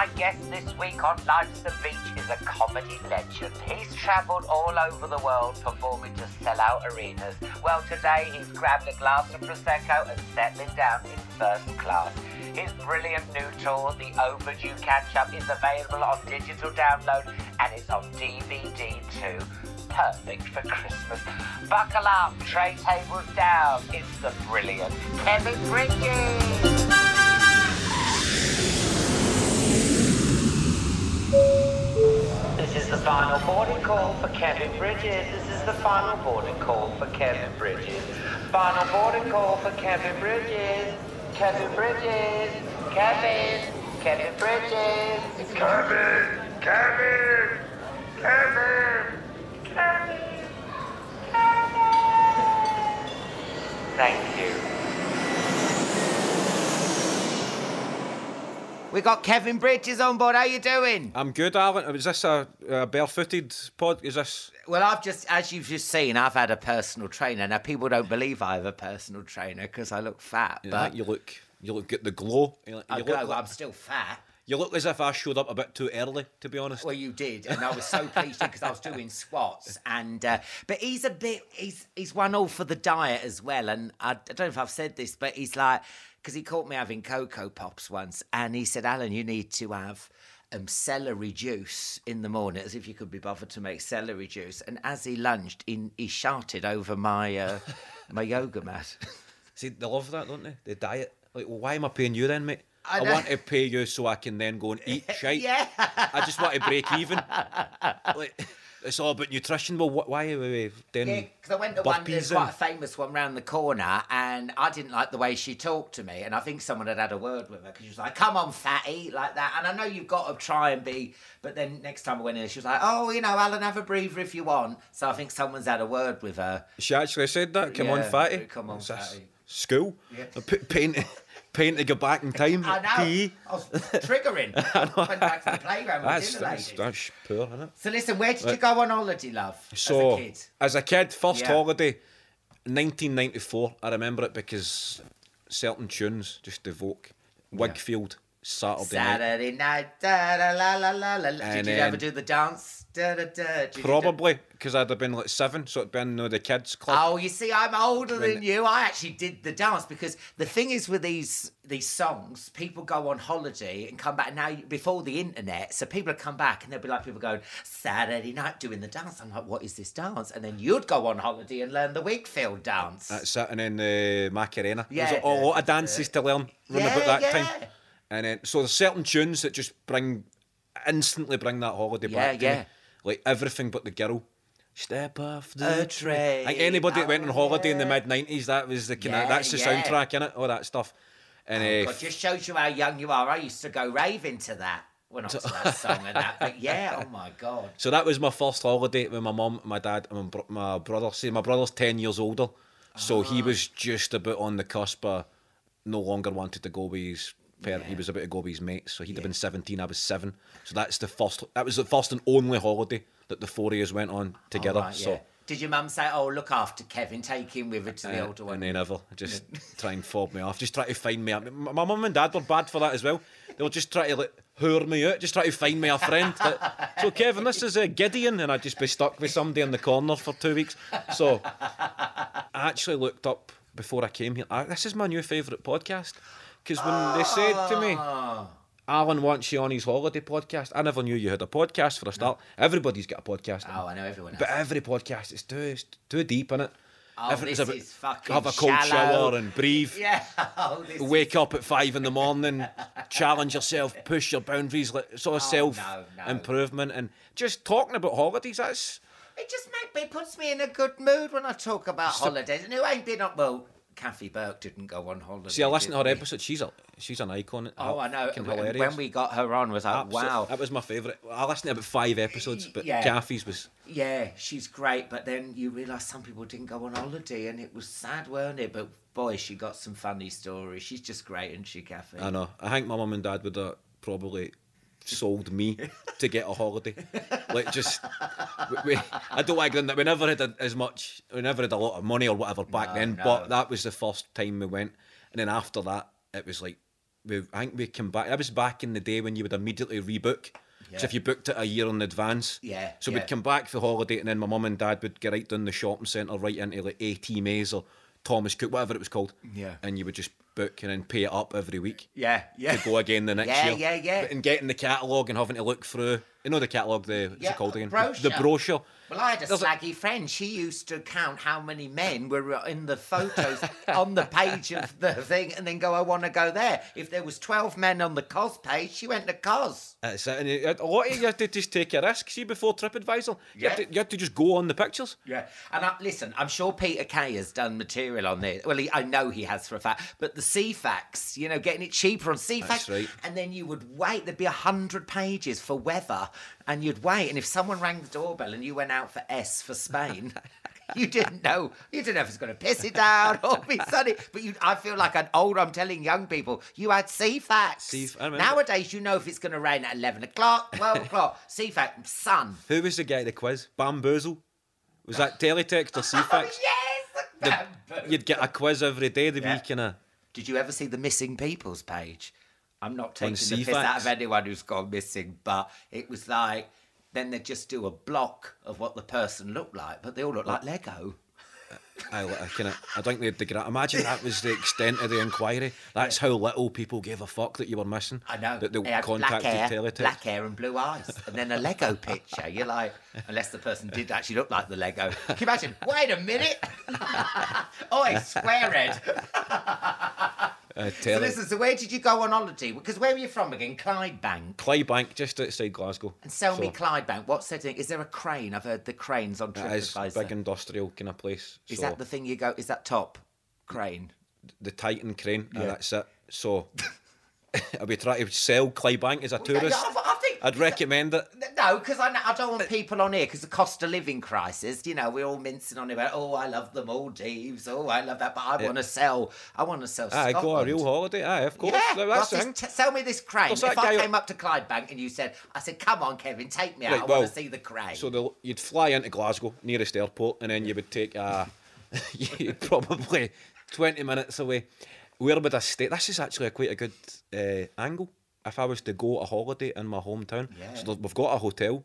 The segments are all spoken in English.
My guest this week on Life's the Beach is a comedy legend. He's travelled all over the world performing to sellout arenas. Well, today he's grabbed a glass of Prosecco and settling down in first class. His brilliant new tour, The Overdue Catch Up, is available on digital download and it's on DVD too. Perfect for Christmas. Buckle up, tray tables down. It's the brilliant Kevin Bridges. Final boarding call for Kevin Bridges. This is the final boarding call for Kevin Bridges. Final boarding call for Kevin Bridges. Kevin Bridges. Kevin. Kevin Bridges. It's Kevin! Kevin! Kevin! Kevin. Kevin. Thank you. We got Kevin Bridges on board. How you doing? I'm good, Alan. Is this a, a barefooted pod? Is this? Well, I've just, as you've just seen, I've had a personal trainer. Now, people don't believe I have a personal trainer because I look fat, Yeah, but you look, you look at the glow. You, look- I look, like- I'm still fat. you look as if I showed up a bit too early. To be honest. Well, you did, and I was so pleased because I was doing squats. And uh, but he's a bit, he's he's one all for the diet as well. And I, I don't know if I've said this, but he's like because he caught me having cocoa pops once, and he said, "Alan, you need to have." Um, celery juice in the morning, as if you could be bothered to make celery juice. And as he lunged, he, he sharted over my uh, my yoga mat. See, they love that, don't they? The diet. Like, well, why am I paying you then, mate? I I, want to pay you so I can then go and eat shite. yeah. I just want to break even. like, it's all about nutrition. Well, wh- why are we then? Yeah, because I went to one, there's quite a famous one round the corner, and I didn't like the way she talked to me, and I think someone had had a word with her because she was like, "Come on, fatty," like that. And I know you've got to try and be, but then next time I went in, she was like, "Oh, you know, Alan, have a breather if you want." So I think someone's had a word with her. She actually said that. Come on, fatty. come on, fatty. School. Yeah. I put paint, paint to go back in time. I know. PE. I was triggering. Went back to the playground That's, that's, that's poor, isn't it? So listen, where did you go on holiday, love? So, as a kid. as a kid, first Yeah. holiday, 1994. I remember it because certain tunes just evoke Whigfield Saturday, Saturday night, da da la la la la. Did you then- ever do the dance? Da da da. Did you do- Probably because I'd have been like seven, so it'd been you know, the kids club. Oh, you see, I'm older When- than you. I actually did the dance because the thing is with these these songs, people go on holiday and come back now before the internet. So people would come back and there'd be like people going Saturday night doing the dance. I'm like, what is this dance? And then you'd go on holiday and learn the Whigfield dance. That's it, and then the Macarena. Yeah, There's a, a the- lot of dances to learn Yeah, about that yeah. time. And then so there's certain tunes that just bring instantly bring that holiday Yeah, back yeah. me. Like everything but the girl. Step off the train. Like anybody that went on holiday in the mid nineties, that was the kind of that's the yeah. soundtrack in it, all that stuff. And Oh, uh, God, just shows you how young you are. I used to go raving to that. Well, not to that song and that, but yeah, oh my God. So that was my first holiday with my mum, my dad, and my, my brother. See, my brother's ten years older, so Ah. he was just about on the cusp of no longer wanted to go with his parent. He was about to go with his mates. So he'd have been seventeen. I was seven. So that's the first. That was the first and only holiday that the four of us went on together. Right, so. yeah. Did your mum say, oh, look after Kevin, take him with her to the Uh, older one? and they never just try and fob me off. Just try to find me. out. My mum and dad were bad for that as well. They were just try to like hire me out, just try to find me a friend. So Kevin, this is uh, Gideon, and I'd just be stuck with somebody in the corner for two weeks. So I actually looked up before I came here. I, this is my new favourite podcast because when they said to me. Ah. Alan wants you on his holiday podcast. I never knew you had a podcast for a start. Everybody's got a podcast. Oh, I know everyone But else. every podcast is too it's too deep in it. Oh, this is fucking have a cold shallow. shower and breathe. Yeah. Oh, Wake up at five in the morning, challenge yourself, push your boundaries, sort of Oh, self no, no. improvement, and just talking about holidays. That's It just make me puts me in a good mood when I talk about holidays. And who ain't been on? Well, Kathy Burke didn't go on holiday. see, I listened to her we? episode. She's a she's an icon. Oh, I know. When, hilarious. when we got her on, was like, Absolute- wow. that was my favourite. I listened to about five episodes, but Yeah. Kathy's was Yeah, she's great, but then you realise some people didn't go on holiday, and it was sad, weren't it? But boy, she got some funny stories. She's just great, isn't she, Kathy? I know. I think my mum and dad would have probably sold me to get a holiday. Like just, we, we- I don't like that. We never had a, as much. We never had a lot of money or whatever back No, then. no. But that was the first time we went, and then after that, it was like, we. I think we came back. That was back in the day when you would immediately rebook. So if you booked it a year in advance, Yeah, So yeah. we'd come back for holiday, and then my mum and dad would get right down the shopping centre, right into like AT Mays or Thomas Cook, whatever it was called. Yeah. And you would just book and then pay it up every week Yeah, yeah. to go again the next Yeah, year. yeah, yeah. But- And getting the catalogue and having to look through, you know the catalogue, the what's Yeah, it called again? brochure. The brochure. Well, I had a There's a- slaggy friend. She used to count how many men were in the photos on the page of the thing and then go, I want to go there. If there was 12 men on the Kos page, she went to Kos. That's it. And a lot of you had to just take a risk. See, before TripAdvisor, you, had to, you had to just go on the pictures. Yeah. And I, listen, I'm sure Peter Kay has done material on this. Well, he, I know he has for a fact. But the Ceefax, you know, getting it cheaper on Ceefax. Right. And then you would wait. There'd be a hundred pages for weather, and you'd wait. And if someone rang the doorbell and you went out for S for Spain. You didn't know. You didn't know if it's going to piss it down or be sunny. But you, I feel like an old. I'm telling young people, you had Ceefax. Cf- Nowadays, you know if it's going to rain at 11 o'clock, 12 o'clock. Ceefax, sun. Who was the guy at the quiz? Bamboozle? Was that teletext or Ceefax? Oh, yes. The- you'd get a quiz every day of the Yeah. week and a. Did you ever see the missing people's page? I'm not taking the piss out of anyone who's gone missing, but it was like then they'd just do a block of what the person looked like, but they all look like Lego. Uh, I, I, kinda, I think they had the gra- Imagine that was the extent of the inquiry. That's how little people gave a fuck that you were missing. I know. That they They had black contacted hair, teletext. black hair and blue eyes, and then a Lego picture. You're like, unless the person did actually look like the Lego. Can you imagine? Wait a minute. oh, I swear it. Uh, So listen, so where did you go on holiday? Because where were you from again? Clydebank. Clydebank, just outside Glasgow. And sell me Clydebank. What's that thing? Is there a crane? I've heard the cranes on It is TripAdvisor. big industrial kind of place. Is so that the thing you go? Is that top crane? the Titan crane? Yeah. Yeah. that's it. So I'll be trying to sell Clydebank as a tourist. I, I I'd recommend it. No, because I, I don't want people on here because the cost of living crisis. You know, we're all mincing on about. Oh, I love the Maldives. Oh, I love that. But I want to sell. I want to sell. Aye, Scotland. go a real holiday. Aye, of course. Yeah, Now, that's the this, thing. t- sell me this crane. If I came up to Clydebank and you said, I said, come on, Kevin, take me out. Right, I well, want to see the crane. So the, you'd fly into Glasgow, nearest airport, and then you would take a, you'd probably 20 minutes away. Where would I stay? This is actually a quite a good uh, angle. If I was to go a holiday in my hometown, Yeah. so we've got a hotel,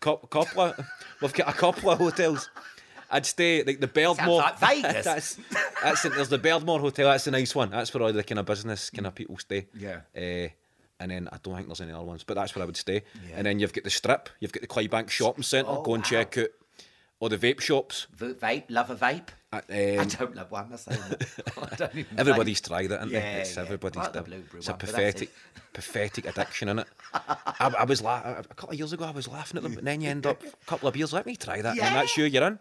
Cou- couple of, we've got a couple of hotels. I'd stay like the Beardmore. like Vegas. that's that's it. There's the Beardmore Hotel. That's a nice one. That's where all the kind of business kind of people stay. Yeah. Uh, and then I don't think there's any other ones, but that's where I would stay. Yeah. And then you've got the Strip, you've got the Clydebank Shopping Centre. Oh, go and wow. check out or the vape shops. V- vape, love a vape. Uh, I um, don't love one. I say don't even Everybody's vape. tried it, isn't Yeah, they? It's yeah. everybody's Like done. It's a one, that's pathetic, it. pathetic addiction, isn't it? I, I was la- a couple of years ago. I was laughing at them, and then you end up a couple of beers. Let me try that, and that's you. You're in,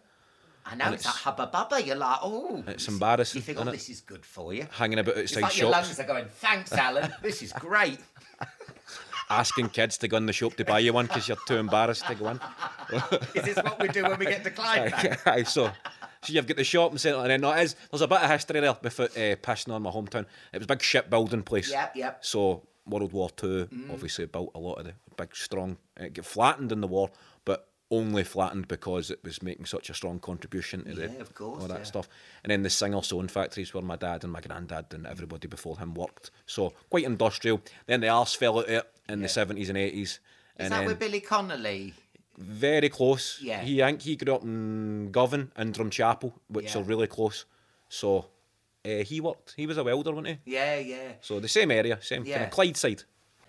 I know and it's, it's- like hubba bubba. You're like, oh, It's embarrassing, You think, oh, this is good for you. hanging about outside It's like your lungs are going, thanks, Alan. this is great. asking kids to go in the shop to buy you one because you're too embarrassed to go in. Is this what we do when we get? Aye, so, so you've got the shop and centre, and then no, it is, there's a bit of history there before uh, passing on my hometown. It was a big shipbuilding place. Yep, yep. Mm. So World War Two obviously built a lot of the big strong. It got flattened in the war, only flattened because it was making such a strong contribution to the Yeah, of course, all that yeah. stuff. And then the Singer sewing factories where my dad and my granddad and everybody before him worked. So quite industrial. Then the arse fell out it in the seventies and eighties. Is And that then with Billy Connolly? very close. Yeah. He I think he grew up in Govan and Drumchapel, which Yeah. are really close. So uh, he worked. He was a welder, wasn't he? Yeah, yeah. So the same area, same kind of Clyde side.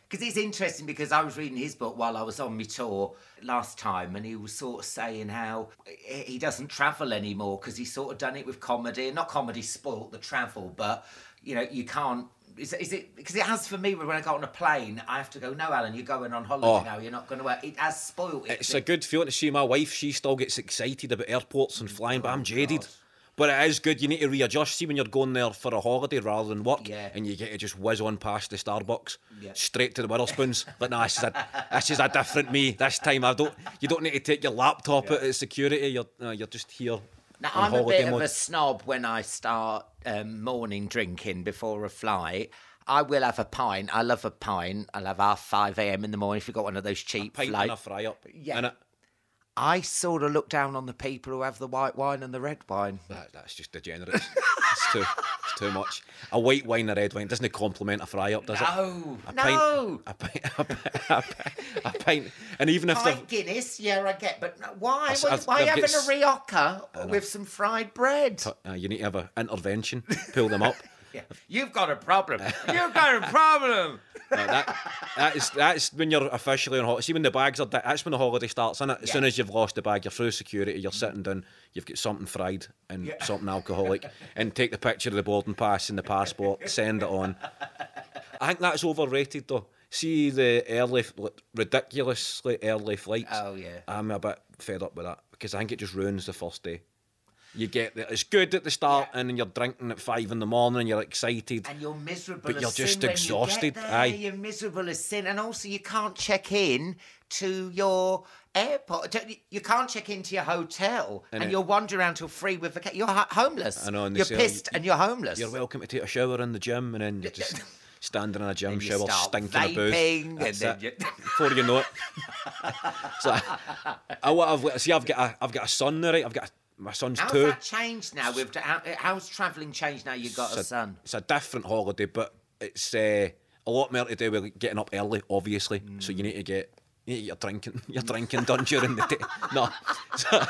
Because it's interesting because I was reading his book while I was on my tour last time, and he was sort of saying how he doesn't travel anymore because he's sort of done it with comedy. And not comedy spoilt the travel, but you know you can't. Is, it- is it because it has for me when I got on a plane? I have to go. No, Alan, you're going on holiday Oh. now. You're not going to work. It has spoilt it. It's a good feeling to see my wife. She still gets excited about airports and flying, but I'm jaded. Oh, God. But it is good. You need to readjust. See when you're going there for a holiday rather than work, Yeah. and you get to just whiz on past the Starbucks, Yeah. straight to the Wetherspoons. but no, this is, a, this is a different me. This time I don't. You don't need to take your laptop out at security. You're uh, you're just here. Now, I'm a bit mode. of a snob when I start um, morning drinking before a flight. I will have a pint. I love a pint. I'll have half 5 a.m. in the morning if you've got one of those cheap pint flight. and a fry up. Yeah. I sort of look down on the people who have the white wine and the red wine. That, that's just degenerate. it's too, it's too much. A white wine, a red wine doesn't complement a fry up, does it? No, A no. Pint, a pint, a pint, a pint, a pint. And even if Pint Guinness, yeah, I get, but why? Why, I've- why I've having a rioja with some fried bread? uh, you need to have an intervention, pull them up. Yeah. You've got a problem. You've got a problem. Uh, that, that is that's when you're officially on holiday. See when the bags are that's when the holiday starts, is it? As soon as you've lost the bag, you're through security, you're sitting down, you've got something fried and something alcoholic, and take the picture of the boarding pass and the passport, send it on. I think that's overrated though. See the early, ridiculously early flights. Oh, yeah. I'm a bit fed up with that because I think it just ruins the first day. You get the, it's good at the start, and then you're drinking at five in the morning, and you're excited. And you're miserable But you're just exhausted, You there, aye. You're miserable as sin. And also, you can't check in to your airport. You can't check into your hotel. And, it- you're wandering around till free with a... You're homeless. I know, and You're say, oh, pissed you- and you're homeless. You're welcome to take a shower in the gym, and then you're just standing in a gym And shower, stinking of booze. vaping, and then it. you- Before you know it. so, I, I've got- see, I've got a, I've got a son now, right? I've got a, my son's How's two. that changed now? With how, how's travelling changed now you've got a it's son? It's a different holiday, but it's uh, a lot more to do with getting up early, obviously. So Mm. you need to get you need to get your drinking your drinking done during the day. No, So-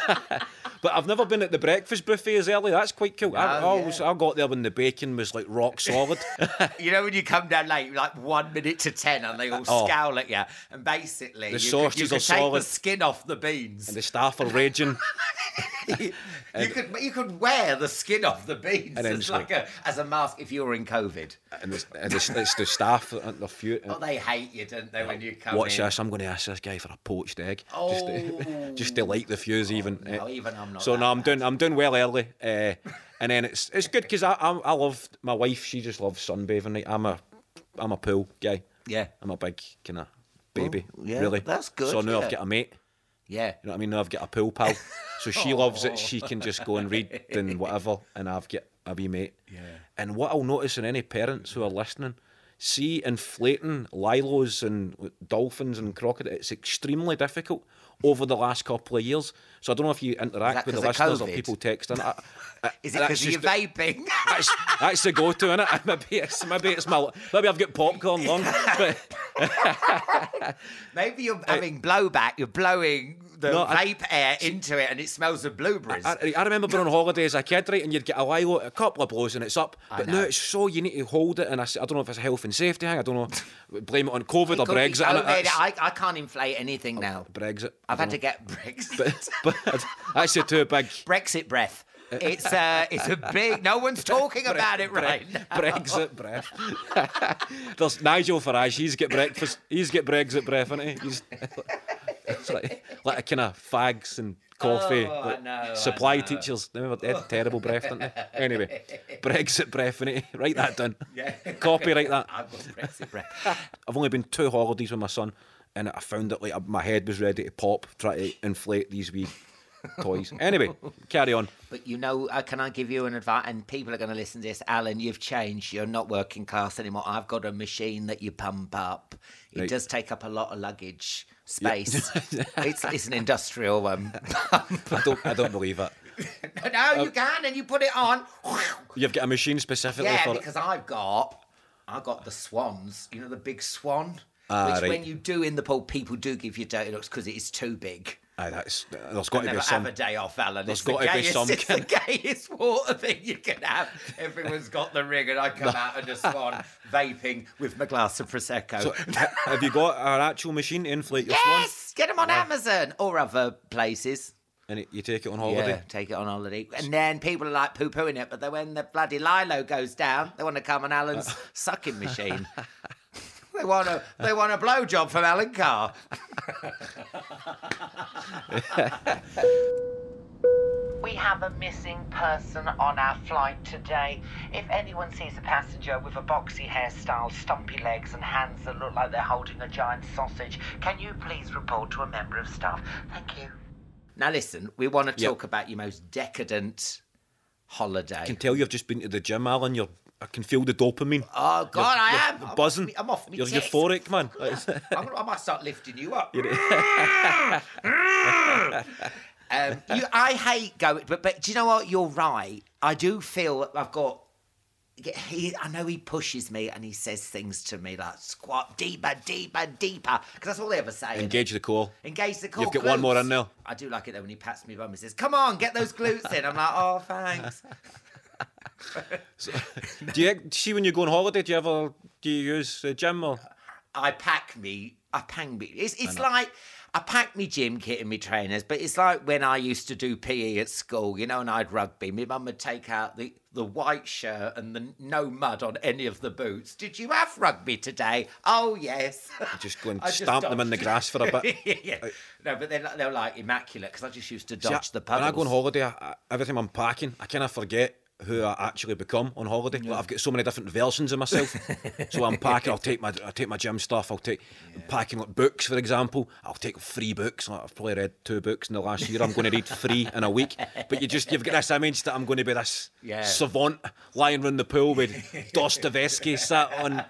but I've never been at the breakfast buffet as early. That's quite cool. I, I, Oh, always, yeah. I got there when the bacon was like rock solid. You know when you come down late, like one minute to ten, and they all Oh. scowl at you, and basically The you sausages could, you are take solid. the skin off the beans. and the staff are raging. you, you could you could wear the skin off the beans as like a as a mask if you were in COVID. and, the, and the, it's the staff and the few. Oh, they hate you, don't they, when you come Watch in? this! I'm going to ask this guy for a poached egg, just Oh. to, just to light the fuse. even, no, eh. even not So no, I'm doing I'm doing well early, uh, and then it's it's good because I, I I love my wife. She just loves sunbathing. I'm a I'm a pool guy. Yeah. I'm a big kind of baby. Oh, yeah, really. that's good, So now yeah. I've got a mate. Yeah. You know what I mean? Now I've got a pool pal. So she loves it. She can just go and read and whatever, and I've got a wee mate. Yeah. And what I'll notice in any parents who are listening, see inflating lilos and dolphins and crocodiles, it's extremely difficult over the last couple of years. So I don't know if you interact with the listeners or people texting. I, I, Is it because of your just- vaping? That's, that's the go-to, innit? Maybe it's maybe it's my maybe I've got popcorn lung, but Maybe you're having blowback. You're blowing the No, I- vape air into it, and it smells of blueberries. I, I remember being on holiday as a kid, right, and you'd get a Lilo, a couple of blows, and it's up. But now it's so you need to hold it, and I don't know if it's a health and safety thing. I don't know. Blame it on COVID or Brexit. COVID. it's- I, I can't inflate anything now. Brexit. I've had to get Brexit. know. But that's the two big. Brexit breath. It's uh, it's a big. No one's talking about it right now. Brexit breath. There's Nigel Farage. He's got breakfast. He's got Brexit breath, isn't he? He's it's like like a kind of fags and coffee. Oh, like know, supply teachers. They they had terrible breath, didn't they? Anyway, Brexit breath, innit? Write that down. Yeah. Copyright that. I've got Brexit breath. I've only been two holidays with my son, and I found that like my head was ready to pop, trying to inflate these wee toys. Anyway, carry on. But you know, uh, can I give you an advice? And people are going to listen to this. Alan, you've changed. You're not working class anymore. I've got a machine that you pump up. It Right. does take up a lot of luggage space. it's, it's an industrial one. pump. I don't, I don't believe it. no, you can, and you put it on. You've got a machine specifically Yeah, for it. because I've got, I've got the swans. You know the big swan, Ah, which right. when you do in the pool, people do give you dirty looks because it is too big. Aye, that's, there's got to be some. have a day off, Alan. There's it's the gotta be some It's the gayest water thing you can have. Everyone's got the rig, and I come out and just swan vaping with my glass of prosecco. So, have you got an actual machine to inflate your swan? yes, get them on Amazon or other places. And it, you take it on holiday? Yeah, take it on holiday. And then people are like poo pooing it, but then when the bloody Lilo goes down, they want to come on Alan's sucking machine. They want a they want a blowjob from Alan Carr. We have a missing person on our flight today. If anyone sees a passenger with a boxy hairstyle, stumpy legs, and hands that look like they're holding a giant sausage, can you please report to a member of staff? Thank you. Now, listen, we want to Yep. talk about your most decadent holiday. I can tell you've just been to the gym, Alan. You're, I can feel the dopamine. Oh God, I You're am I'm buzzing. I'm off me You're euphoric, man. I'm, I might start lifting you up. um, you, I hate going, but but do you know what? You're right. I do feel I've got. He, I know he pushes me and he says things to me like squat deeper, deeper, deeper, because that's all they ever say. Engage the core. Engage the core. You've got one more in there. I do like it though when he pats me bum and says, "Come on, get those glutes in." I'm like, "Oh, thanks." Do you see when you go on holiday? Do you ever do you use the gym or? I pack me, I pang me. It's, it's like I pack me gym kit and me trainers, but it's like when I used to do PE at school, you know, and I'd rugby. My mum would take out the, the white shirt and the no mud on any of the boots. Did you have rugby today? Oh yes. Just go and I stamp them in the grass for a bit. yeah. No, but they're like, they're like immaculate because I just used to See, dodge I- the puddles. When I go on holiday, I, I, every time I'm packing, I kind of forget who I actually become on holiday. Like, I've got so many different versions of myself. so I'm packing. I'll take my I'll take my gym stuff. I'll take packing like books, for example. I'll take three books. Like, I've probably read two books in the last year. I'm going to read three in a week. But you just you've got this image that I'm going to be this Yeah. savant lying around the pool with Dostoevsky sat on.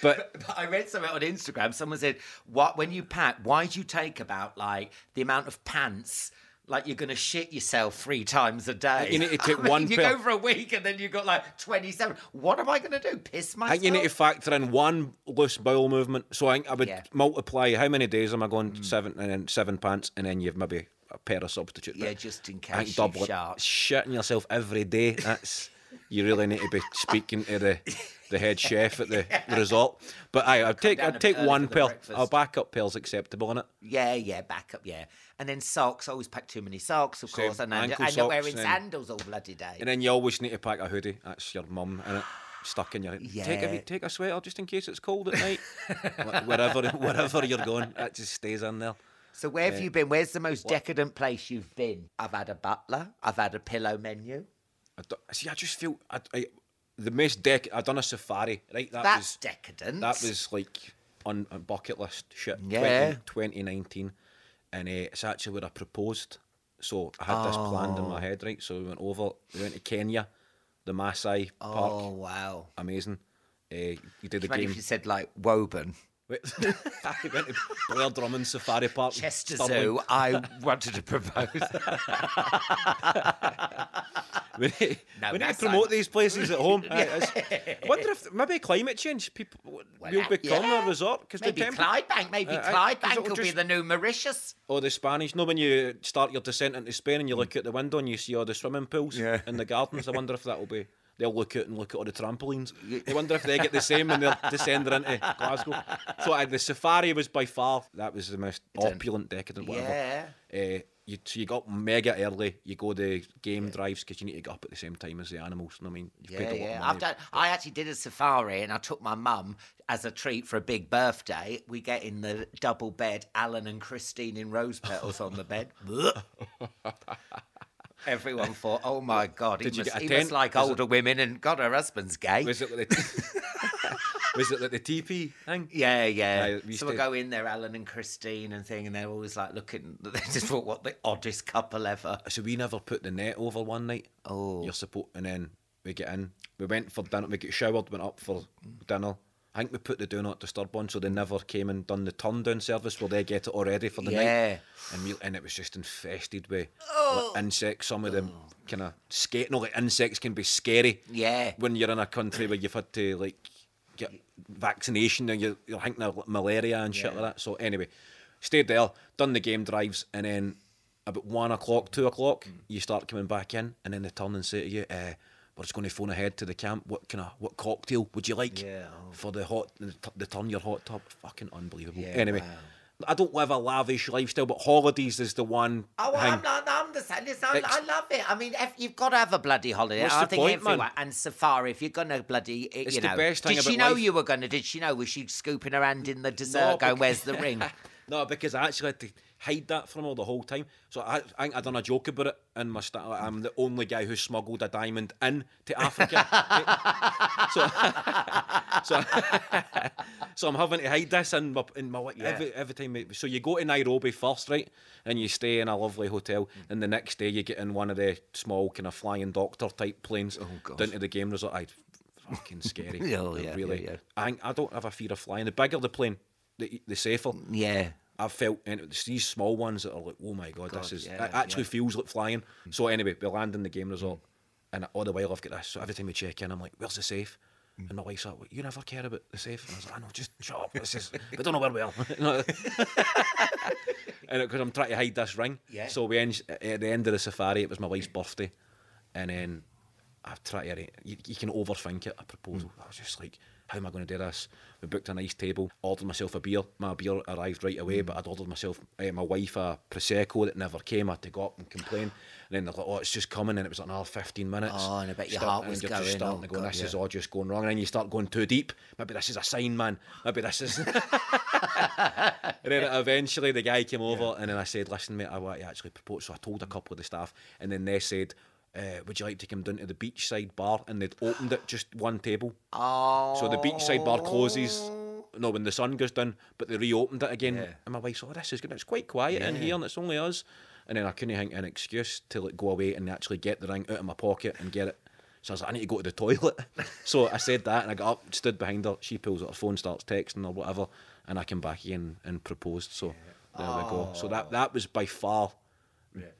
But But I read something on Instagram. Someone said, "What when you pack? Why do you take about like the amount of pants?" Like you're gonna shit yourself three times a day. You need to take I mean, one You pair- go for a week and then you've got like 27. What am I gonna do? Piss I myself? think you need to factor in one loose bowel movement. So I think I would Yeah. Mm. multiply how many days am I going seven and then seven pants, and then you've maybe a pair of substitute. Yeah, just in I case you double sharp. Shitting yourself every day. That's you really need to be speaking to the the head chef at the, the resort. But I, I'd take I'd take one pill. breakfast. I'll back up pair's acceptable in it. Yeah, yeah, back up, yeah. And then socks. I always pack too many socks, of Same. course. And, and you're wearing and- sandals all bloody day. And then you always need to pack a hoodie. That's your mum in it. Stuck in your head. Take Yeah. a take a sweater just in case it's cold at night. Wh- wherever wherever you're going, that just stays in there. so where have you been? Where's the most decadent place you've been? I've had a butler. I've had a pillow menu. I see, I just feel I, I, the most dec. I done a safari, right? That That's was decadent. that was like on a bucket list shit. Yeah. 20, 2019, and uh, it's actually where I proposed. So I had this planned in my head, right? So we went over, we went to Kenya, the Maasai Oh Park, Oh wow! amazing. Uh, you did the game. if you said like Woburn, I went to Blair Drummond Safari Park, in Chester Stirling. Zoo. I wanted to propose. we need, No, we need to that's promote like- these places at home. It's- I wonder if maybe climate change people will Well, become yeah. a resort because the Maybe temp- Clydebank, maybe Uh, uh, 'cause Clydebank it'll will be the new Mauritius. or the Spanish. No, when you start your descent into Spain and you look out the window and you see all the swimming pools Yeah. and the gardens. I wonder if that will be. They'll look out and look at all the trampolines. I wonder if they get the same when they're descending into Glasgow. So uh, the safari was by far that was the most opulent, decadent, whatever. Yeah. Uh, you, so you got mega early. You go the game drives because you need to get up at the same time as the animals. I mean, Yeah, paid a lot of yeah. I've done. I actually did a safari, and I took my mum as a treat for a big birthday. We get in the double bed, Alan and Christine in rose petals on the bed. Everyone thought, "Oh my god, he, must, he must like Was it- older women." And God, her husband's gay. Was it like the, was it like the TP thing? Yeah, yeah. Aye, we so go in there, Alan and Christine, and thing, and they're always like looking. They just thought, "What the oddest couple ever." So we never put the net over one night. Oh. You're supposed, and then we get in. We went for dinner. We get showered, went up for dinner. I think we put the do not disturb on, so they never came and done the turn down service where they get it already for the Yeah. night. And we, and it was just infested with like, insects. Some of them kind of scare. No, like insects can be scary. Yeah. When you're in a country where you've had to like get vaccination and you're, you're thinking of malaria and shit like that. So anyway, stayed there, done the game drives, and then about one o'clock, two o'clock, Mm. you start coming back in, and then they turn and say to you, uh, "We're just going to phone ahead to the camp. What kind of what cocktail would you like Yeah, oh. for the hot the, turn your hot tub? Fucking unbelievable. Yeah, anyway." wow. I don't live a lavish lifestyle, but holidays is the one Oh, well. I'm not. I'm the same. I, I love it. I mean, if, you've got to have a bloody holiday. What's I the think point, everyone man? and safari. If you're gonna bloody, eh, It's you the know, best thing did she know life. you were gonna? Did she know? Was she scooping her hand in the dessert, No, going, bec- "Where's the ring?" No, because I actually had to hide that from her the whole time. So I, I think I done a joke about it in my like, I'm the only guy who smuggled a diamond in to Africa. so, so, so I'm having to hide this in my in my every every time. So you go to Nairobi first, right, and you stay in a lovely hotel, Mm. and the next day you get in one of the small kind of flying doctor type planes Oh, down to the game resort. I fucking scary. Oh, yeah, really. yeah, yeah. I I don't have a fear of flying. The bigger the plane, the the safer. yeah. I've felt these small ones that are like, oh my god, this is yeah, it actually yeah. feels like flying. Mm. So anyway, we land in the game resort, mm. and all the while I've got this. So every time we check in, I'm like, where's the safe? Mm. And my wife's like, well, you never care about the safe. And I was like, I know, just shut up. This is, we don't know where we are. And because I'm trying to hide this ring. Yeah. So we end, at the end of the safari, it was my wife's birthday, and then I've tried to. You, you can overthink it. A proposal. I was just like, how am I going to do this? We booked a nice table. Ordered myself a beer. My beer arrived right away, but I'd ordered myself, uh, my wife, a prosecco that never came. I had to go up and complain. And then they're like, oh, it's just coming, and it was like another fifteen minutes. Oh, and I bet your Start- heart was you're just going, starting oh, to go, God, this is all just going wrong, and then you start going too deep. Maybe this is a sign, man. Maybe this is. and then eventually the guy came over and then I said, listen, mate, I want to actually propose. So I told a couple of the staff and then they said, uh, would you like to come down to the beachside bar? And they'd opened it just one table. Oh. So the beachside bar closes. No, when the sun goes down, but they reopened it again. And my wife's, oh, this is good. It's quite quiet in here and it's only us. And then I couldn't think of an excuse to like go away and actually get the ring out of my pocket and get it. So I was like, I need to go to the toilet. so I said that and I got up, stood behind her. She pulls out her phone, starts texting or whatever. And I came back in and proposed. So there we go. So that, that was by far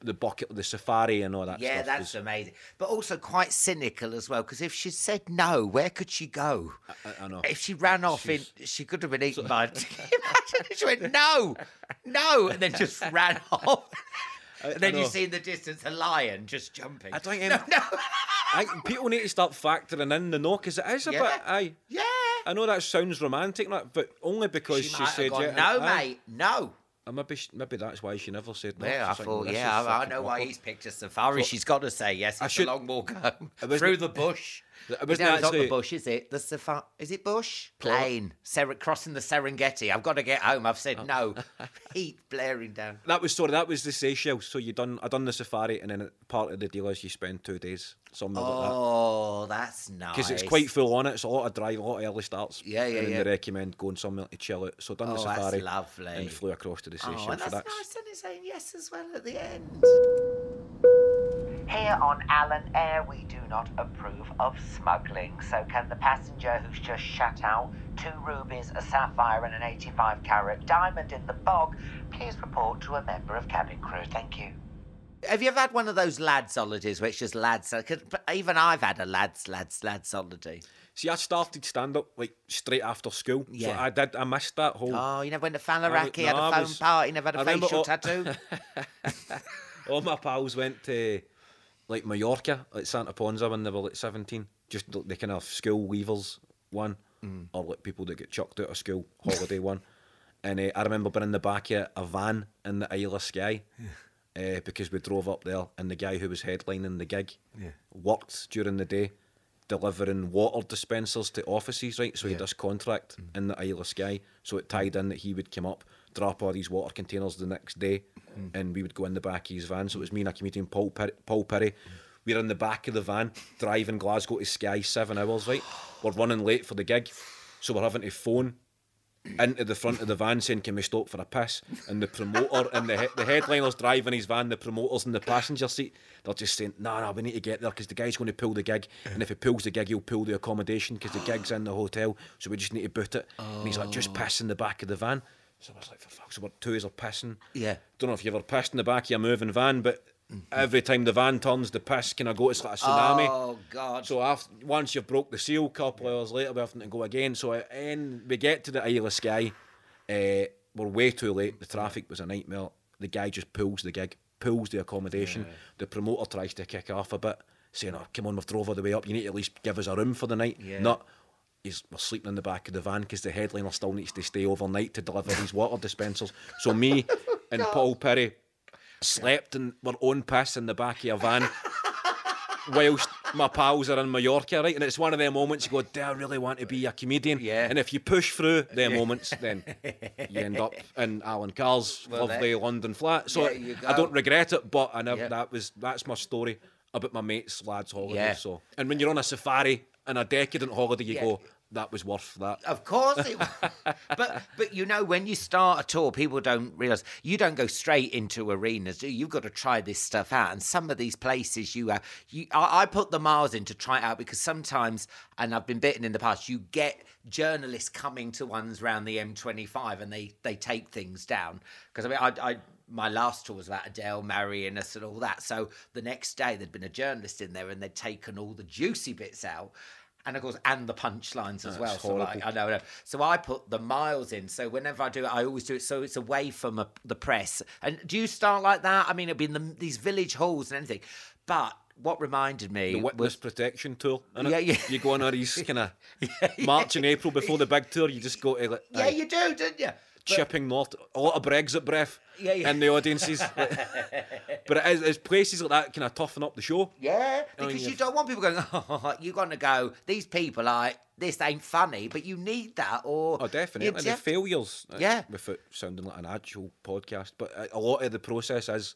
the bucket, the safari and all that Yeah, that's amazing. But also quite cynical as well, because if she said no, where could she go? I, I know. If she ran off in, she could have been eaten by. Can you imagine if she went no, no, and then just ran off. and then you see in the distance a lion just jumping. I don't no, even- no. I, people need to start factoring in the no because it is a Yeah. bit. Aye, yeah. I know that sounds romantic, but only because She she, said gone, yeah. no, aye. mate, no. And maybe maybe that's why she never said no. Yeah, I like, thought, yeah, I, I know why he's picked a safari. She's got to say yes. It's should- a long walk home through the bush. It It's wasn't no, it's not the bush, is it? The safari. Is it bush? Plain. Ser- crossing the Serengeti. I've got to get home. I've Oh. said no. Oh. Heat blaring down. That was sorry. That was the Seychelles. So you done. I done the safari, and then part of the deal is you spend two days somewhere like that. Oh, that's nice. Because it's quite full on it. It's a lot of drive, a lot of early starts. Yeah, yeah, And yeah. they recommend going somewhere to chill out. So done the Oh, that's safari. lovely. And flew across to the Seychelles. Oh, and so that's that's nice. And it's saying yes as well at the end. Here on Alan Air, we do not approve of smuggling. So, can the passenger who's just shut out two rubies, a sapphire, and an 85 carat diamond in the bog please report to a member of cabin crew? Thank you. Have you ever had one of those lads holidays where it's just lads? 'cause even I've had a lads, lads, lads holiday. See, I started stand up like straight after school. So Yeah. I did. I missed that whole. Oh, you never went to I Faliraki, was- had no, a I phone was- party, never had I a remember facial all- tattoo? All my pals went to like Mallorca, like Santa Ponsa when they were like 17. Just like, the kind of school weavers one, Mm. or like people that get chucked out of school holiday one. And uh, I remember being in the back of a van in the Isle of Skye uh, because we drove up there, and the guy who was headlining the gig worked during the day delivering water dispensers to offices, right? So he had this contract Mm. in the Isle of Skye. So it tied in that he would come up, drop all these water containers the next day, Mm. and we would go in the back of his van. So it was me and a comedian, Paul Perry. Paul Perry. We were in the back of the van, driving Glasgow to Skye, seven hours, right? We're running late for the gig, so we're having to phone into the front of the van saying, "Can we stop for a piss?" And the promoter and the he- the headliner's driving his van. The promoters in the passenger seat, they're just saying, "No, no, we need to get there because the guy's going to pull the gig, and if he pulls the gig, he'll pull the accommodation because the gig's in the hotel. So we just need to boot it." And he's like, "Just piss in the back of the van." So I was like, "For fuck!" So we're two are pissing. Yeah. Don't know if you ever pissed in the back of your moving van, but. Every time the van turns, the piss can I go. It's like a tsunami. Oh, God. So after once you've broke the seal, a couple of hours later, we have to go again. So uh, and we get to the Isle of Skye, uh, we're way too late. The traffic was a nightmare. The guy just pulls the gig, pulls the accommodation. The promoter tries to kick off a bit, saying, "Oh, come on, we've drove all the way up. You need to at least give us a room for the night." Yeah. Not. He's, we're sleeping in the back of the van because the headliner still needs to stay overnight to deliver these water dispensers. So me and Paul Perry slept in our own piss in the back of a van whilst my pals are in Mallorca, right? And it's one of them moments you go, do I really want to be a comedian? Yeah. And if you push through them moments, then you end up in Alan Carr's Well, lovely London flat. So There you I don't regret it, but I never, Yeah. that was that's my story about my mate's lad's holiday. Yeah. So and when you're on a safari and a decadent holiday, you Yeah. go, that was worth that. Of course it was. but but you know when you start a tour, people don't realise you don't go straight into arenas. Do you? You've got to try this stuff out. And some of these places you uh, you I, I put the miles in to try it out because sometimes and I've been bitten in the past, you get journalists coming to ones around the M25 and they they take things down. Because I mean I, I my last tour was about Adele marrying us and all that. So the next day there'd been a journalist in there and they'd taken all the juicy bits out. And of course, and the punchlines as well. So like, I know, I know. So I put the miles in. So whenever I do it, I always do it so it's away from a, the press. And do you start like that? I mean, it'd be in the, these village halls and anything. But what reminded me The witness was protection tour. innit? Yeah, yeah. You go on all these kind of March and April before the big tour. You just go to like, yeah, you do, don't you? Chipping north, a lot of Brexit breath Yeah, yeah. in the audiences. but it is, it's places like that kind of toughen up the show. Yeah, I mean, because you don't want people going. Oh, you're gonna go. These people are. This ain't funny, but you need that, or Oh, definitely. And the failures, uh, Yeah. without sounding like an actual podcast, but a, a lot of the process is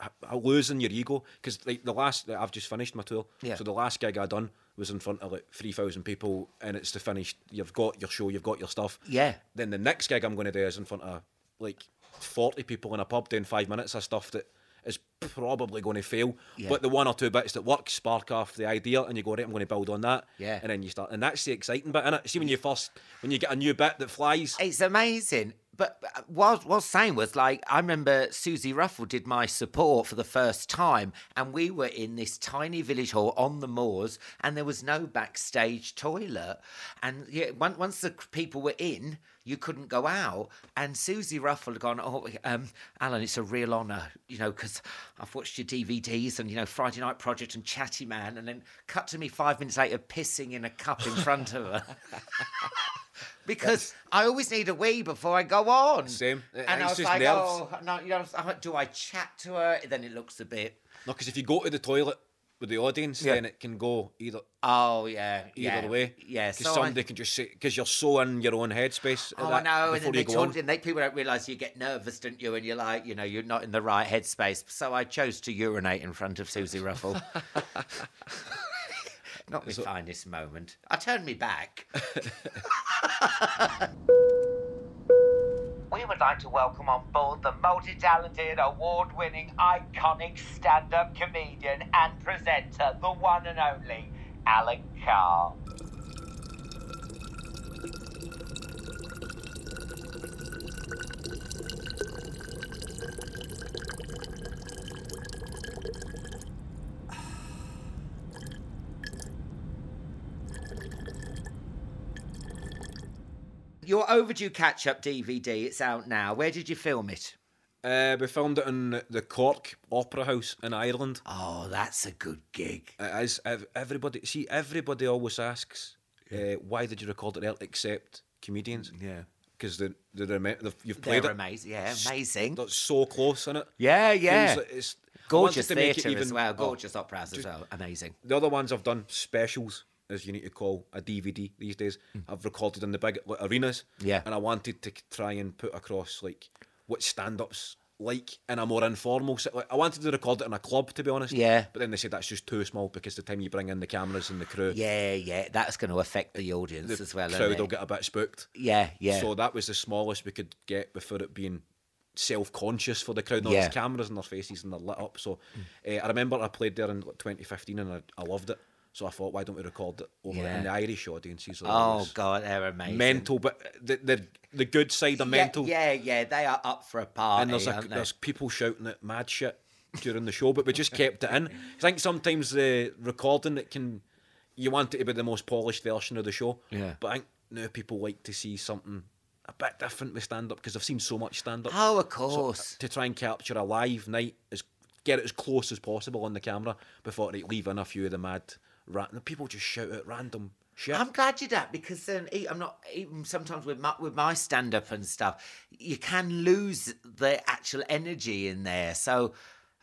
h- h- losing your ego. Because like the last, I've just finished my tour, Yeah. so the last gig I done was in front of like three thousand people, and it's to finish, You've got your show, you've got your stuff. Yeah. Then the next gig I'm going to do is in front of like forty people in a pub doing five minutes of stuff that is probably going to fail. Yeah. But the one or two bits that work spark off the idea, and you go right. I'm going to build on that. Yeah. And then you start, and that's the exciting bit. innit? See when you first when you get a new bit that flies. It's amazing. But what what I was saying was like I remember Suzi Ruffell did my support for the first time, and we were in this tiny village hall on the moors, and there was no backstage toilet. And yeah, once once the people were in, you couldn't go out. And Suzi Ruffell had gone, "Oh, um, Alan, it's a real honour, you know, because I've watched your DVDs and you know Friday Night Project and Chatty Man, and then cut to me five minutes later pissing in a cup in front of her." because I always need a wee before I go on. Same. And It's I was just like, nerves. oh, no, you know, do I chat to her? Then it looks a bit. No, because if you go to the toilet with the audience, Yeah. then it can go either Oh yeah, either yeah, way. Yeah, because so somebody I, can just say because you're so in your own headspace. at Oh, I that know, and Before then you they go on. talk, and they, people don't realise you get nervous, don't you? And you're like, you know, you're not in the right headspace. So I chose to urinate in front of Suzi Ruffell. not my finest moment. I turned me back. We would like to welcome on board the multi-talented, award-winning, iconic stand-up comedian and presenter, the one and only Alan Carr. Your overdue catch-up DVD. It's out now. Where did you film it? Uh, we filmed it in the Cork Opera House in Ireland. Oh, that's a good gig. It is. ev- Everybody, see, everybody always asks, uh, why did you record it there except comedians? Yeah. Because they, they remember, you've played They're played it. amazing. Yeah, amazing. That's so close in it. Yeah, yeah. Feels like it's- Gorgeous to make it theatre as even- well. oh, Gorgeous operas as well. Amazing. The other ones I've done specials, as you need to call a DVD these days. I've recorded in the big like, arenas. Mm. Yeah. And I wanted to try and put across like what stand-ups like in a more informal. Like, I wanted to record it in a club, to be honest. Yeah. But then they said that's just too small because the time you bring in the cameras and the crew, Yeah, yeah. That's going to affect the audience the as well. crowd will get a bit spooked. Yeah, yeah. So that was the smallest we could get before it being self-conscious for the crowd. Yeah. Mm. there's cameras in their faces and they're lit up. So uh, I remember I played there in like, 2015 and I, I loved it. So I thought, why don't we record it over Yeah. in the Irish audiences? oh God, they're amazing. mental, but the, the the good side of mental. Yeah, yeah, they are up for a party. and there's a, there's people shouting at mad shit during the show, but we just kept it in. I think sometimes the recording it can you want it to be the most polished version of the show. Yeah. But I think now people like to see something a bit different with stand up because I've seen so much stand up. Oh, of uh, course. to try and capture a live night is get it as close as possible on the camera before they leave in a few of the mad rat. People just shout at random shit. I'm glad you did because then I'm not even sometimes with my with my stand up and stuff. You can lose the actual energy in there. So.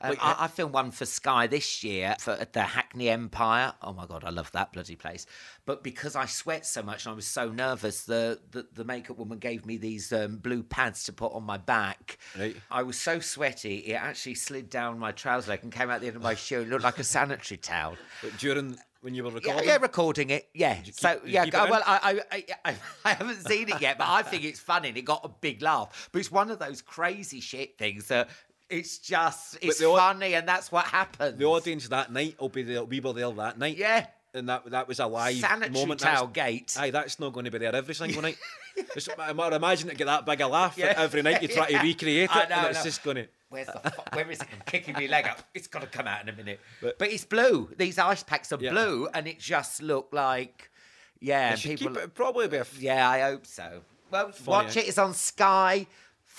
Um, Like, I, I filmed one for Sky this year for the Hackney Empire. Oh my god, I love that bloody place! But because I sweat so much and I was so nervous, the the, the makeup woman gave me these um, blue pads to put on my back. Right. I was so sweaty, it actually slid down my trouser leg and came out the end of my shoe and looked like a sanitary towel. But during when you were Yeah, recording, yeah, recording it. Yeah. you so yeah, keep it go- in? well, I, I, I, I haven't seen it yet, but I think it's funny and it got a big laugh. But it's one of those crazy shit things that it's just it's the funny and that's what happens. the audience that night will be there. We were there that night. Yeah. and that that was a live Sanitary moment. towel That's- gate. Aye, that's not going to be there every single night. I might imagine it get that big a laugh Yeah. every night. You try to recreate it, know, and it's just going to. Where's the where is it? I'm kicking my leg up. It's got to come out in a minute. But, But- it's blue. These ice packs are Yeah. blue, and it just looked like yeah. people it probably be a f- Yeah, I hope so. Well, watch eh? it. It's on Sky.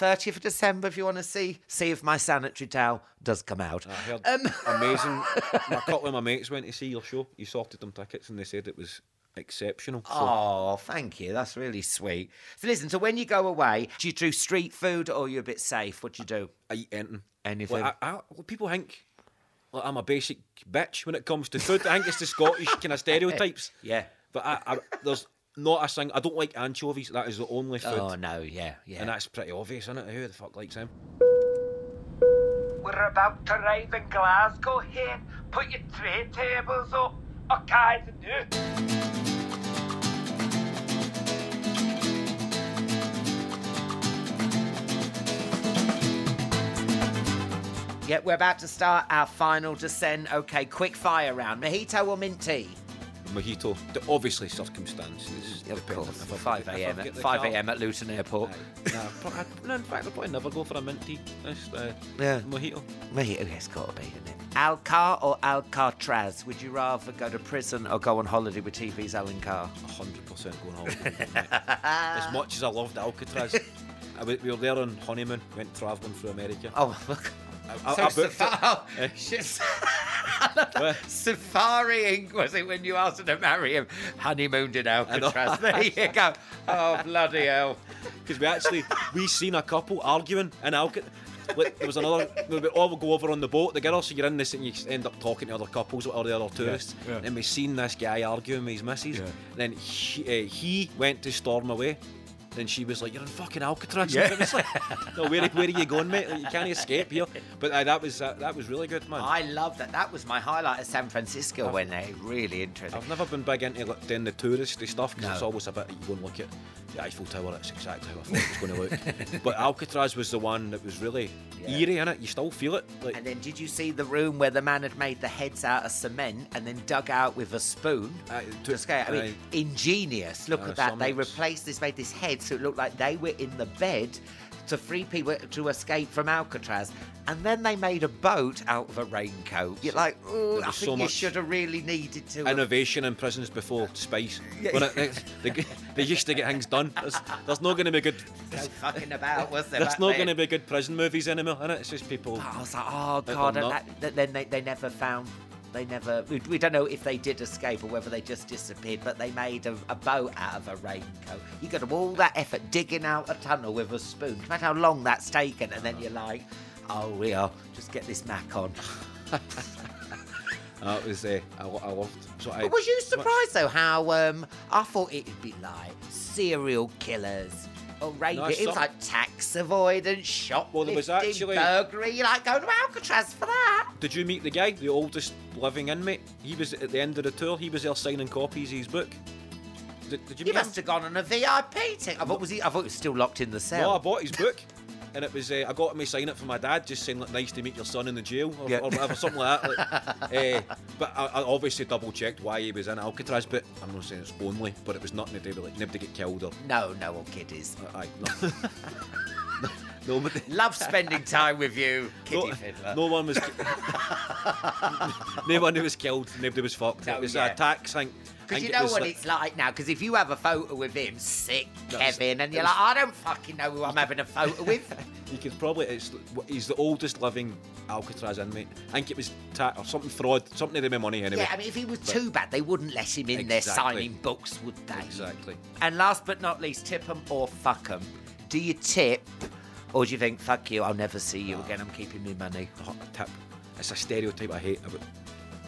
30th of December, if you want to see, see if my sanitary towel does come out. Um, amazing. a couple of my mates went to see your show. You sorted them tickets, and they said it was exceptional. So Oh, thank you. That's really sweet. So listen, so when you go away, do you do street food or are you a bit safe? What do you do? I eat anything. Anything. Like, I, I, well, people think like, I'm a basic bitch when it comes to food. I think it's the Scottish kind of stereotypes. Yeah. But I, I, there's not a thing. I don't like anchovies. That is the only food. Oh no, yeah, yeah. And that's pretty obvious, isn't it? Who the fuck likes him? We're about to arrive in Glasgow here. Put your tray tables up. Okay, nu. yeah, we're about to start our final descent. Okay, quick fire round. Mojito or mint tea? Mojito. Obviously circumstances. Of course. if I- 5 if I a.m. at 5 a.m. at Luton Airport. I, no, in fact, I'll probably never go for a mint tea. Just, uh, Yeah. Mojito. Mojito, it's got to be, isn't it? Alcar or Alcatraz? Would you rather go to prison or go on holiday with TV's Alan Carr? 100% going on holiday. as much as I loved Alcatraz, I, we were there on honeymoon, went travelling through America. Oh, look. I, I, So I booked it. Safari, shit. Well- Safari was it when you asked her to marry him? Honeymooned in. Alcatraz. There you go. Oh, bloody hell. Because we actually we seen a couple arguing in Alcatraz. Like, there was another. We would all go over on the boat together, so you're in this and you end up talking to other couples or the other tourists. And we seen this guy arguing with his missus. And then he, uh, he went to storm away. Then she was like, "You're in fucking Alcatraz." Yeah. It was like, no, where, where are you going, mate? Like, you can't escape here. But uh, that was uh, that was really good, man. I love that. That was my highlight of San Francisco when they really interesting. I've never been big into like, doing the touristy stuff because No. it's always a bit. You go and look at the Eiffel Tower. That's exactly how I thought it was going to look. but Alcatraz was the one that was really eerie in it. You still feel it. Like And then did you see the room where the man had made the heads out of cement and then dug out with a spoon? Uh, Aye, to took- scale? I mean, ingenious. Look Aye, at that. They replaced this, made this head so it looked like they were in the bed. To free people to escape from Alcatraz. And then they made a boat out of a raincoat. You're like, oh, I think so you should have really needed to. have- Innovation in prisons before. When it, it- they, they used to get things done. There's, there's not going to be good. no fucking about, was there? There's not going to be good prison movies anymore, and it's just people. Oh, I was like, oh god, and that, that, then they, they never found. They never. We, we don't know if they did escape or whether they just disappeared, but they made a, a boat out of a raincoat. You got all that effort digging out a tunnel with a spoon. Imagine how long that's taken, and then you're like, oh yeah, just get this Mac on. That was uh, I, I loved. So I, But was you surprised though how um I thought it'd be like serial killers No, it was like tax avoidance, shoplifting, Well, there was actually- burglary. Like going to Alcatraz for that? Did you meet the guy, the oldest living inmate? He was at the end of the tour. He was there signing copies of his book. Did, did you He meet him? must have gone on a VIP ticket. I thought was he? I thought he was still locked in the cell. No, I bought his book, and it was uh, I got to sign it for my dad, just saying like nice to meet your son in the jail or, Yeah. or whatever, something like that. Like, eh, but I, I obviously double checked why he was in Alcatraz. But I'm not saying it's only, but it was nothing to do with like nobody get killed or. No, no, all kiddies. Aye, no. no, but Love spending time with you, Kitty no, Fiddler. no one was. no one was killed. Nobody was fucked. No, it was yeah. a tax thing. Because you know what like- it's like now. Because if you have a photo with him, sick Kevin, and you're was- like, I don't fucking know who I'm having a photo with. You could probably. It's, he's the oldest living Alcatraz inmate. I think it was ta- or something fraud, something to do with money anyway. Yeah, I mean, if he was too bad, they wouldn't let him in there signing books, would they? Exactly. And last but not least, tip 'em or fuck 'em. Do you tip, or do you think, fuck you, I'll never see you again, I'm keeping my money? hot tip. It's a stereotype I hate about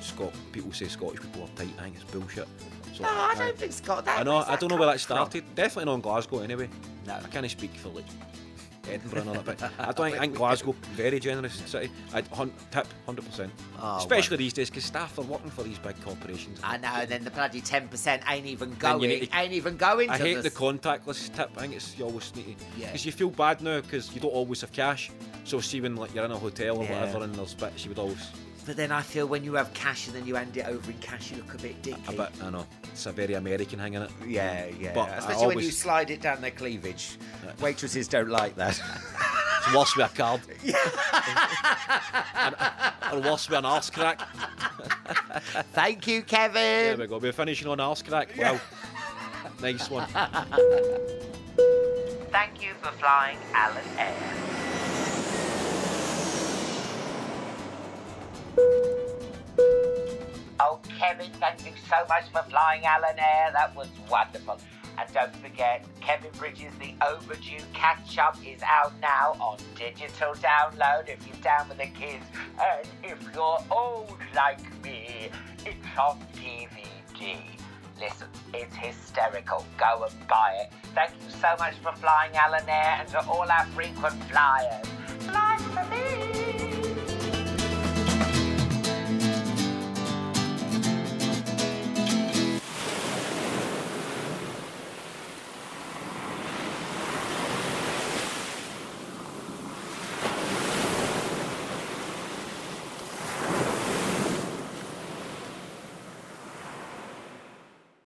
Scot. People say Scottish people are tight. I think it's bullshit. So, No, I I- don't think Scott. That, I know. I don't know where that from? started. Definitely not in Glasgow anyway. No. I can't speak for like Edinburgh and all that. But I don't think, I think Glasgow very generous city. I'd hun- tip hundred percent. Oh, Especially these days because staff are working for these big corporations. I know, and then the bloody 10% ain't even going, to- ain't even going I hate the the contactless tip. I think it's you always need to Yeah. because you feel bad now because you don't always have cash. So see when like you're in a hotel or Yeah. whatever and there's bits you would always. But then I feel when you have cash and then you hand it over in cash, you look a bit dicky. A bit, I know. It's a very American hang in it. Yeah, yeah. But I Especially when you slide it down their cleavage. Waitresses don't like that. It's worse with a card. and, or worse with an arse crack. Thank you, Kevin. There Kevin. we go. We're finishing on arse crack. Wow. nice one. Thank you for flying Alan Air. Oh, Kevin, thank you so much for flying Alan Air. That was wonderful. And don't forget, Kevin Bridges' The Overdue Catch Up is out now on digital download if you're down with the kids. And if you're old like me, it's on DVD. Listen, it's hysterical. Go and buy it. Thank you so much for flying Alan Air and to all our frequent flyers. Fly for me!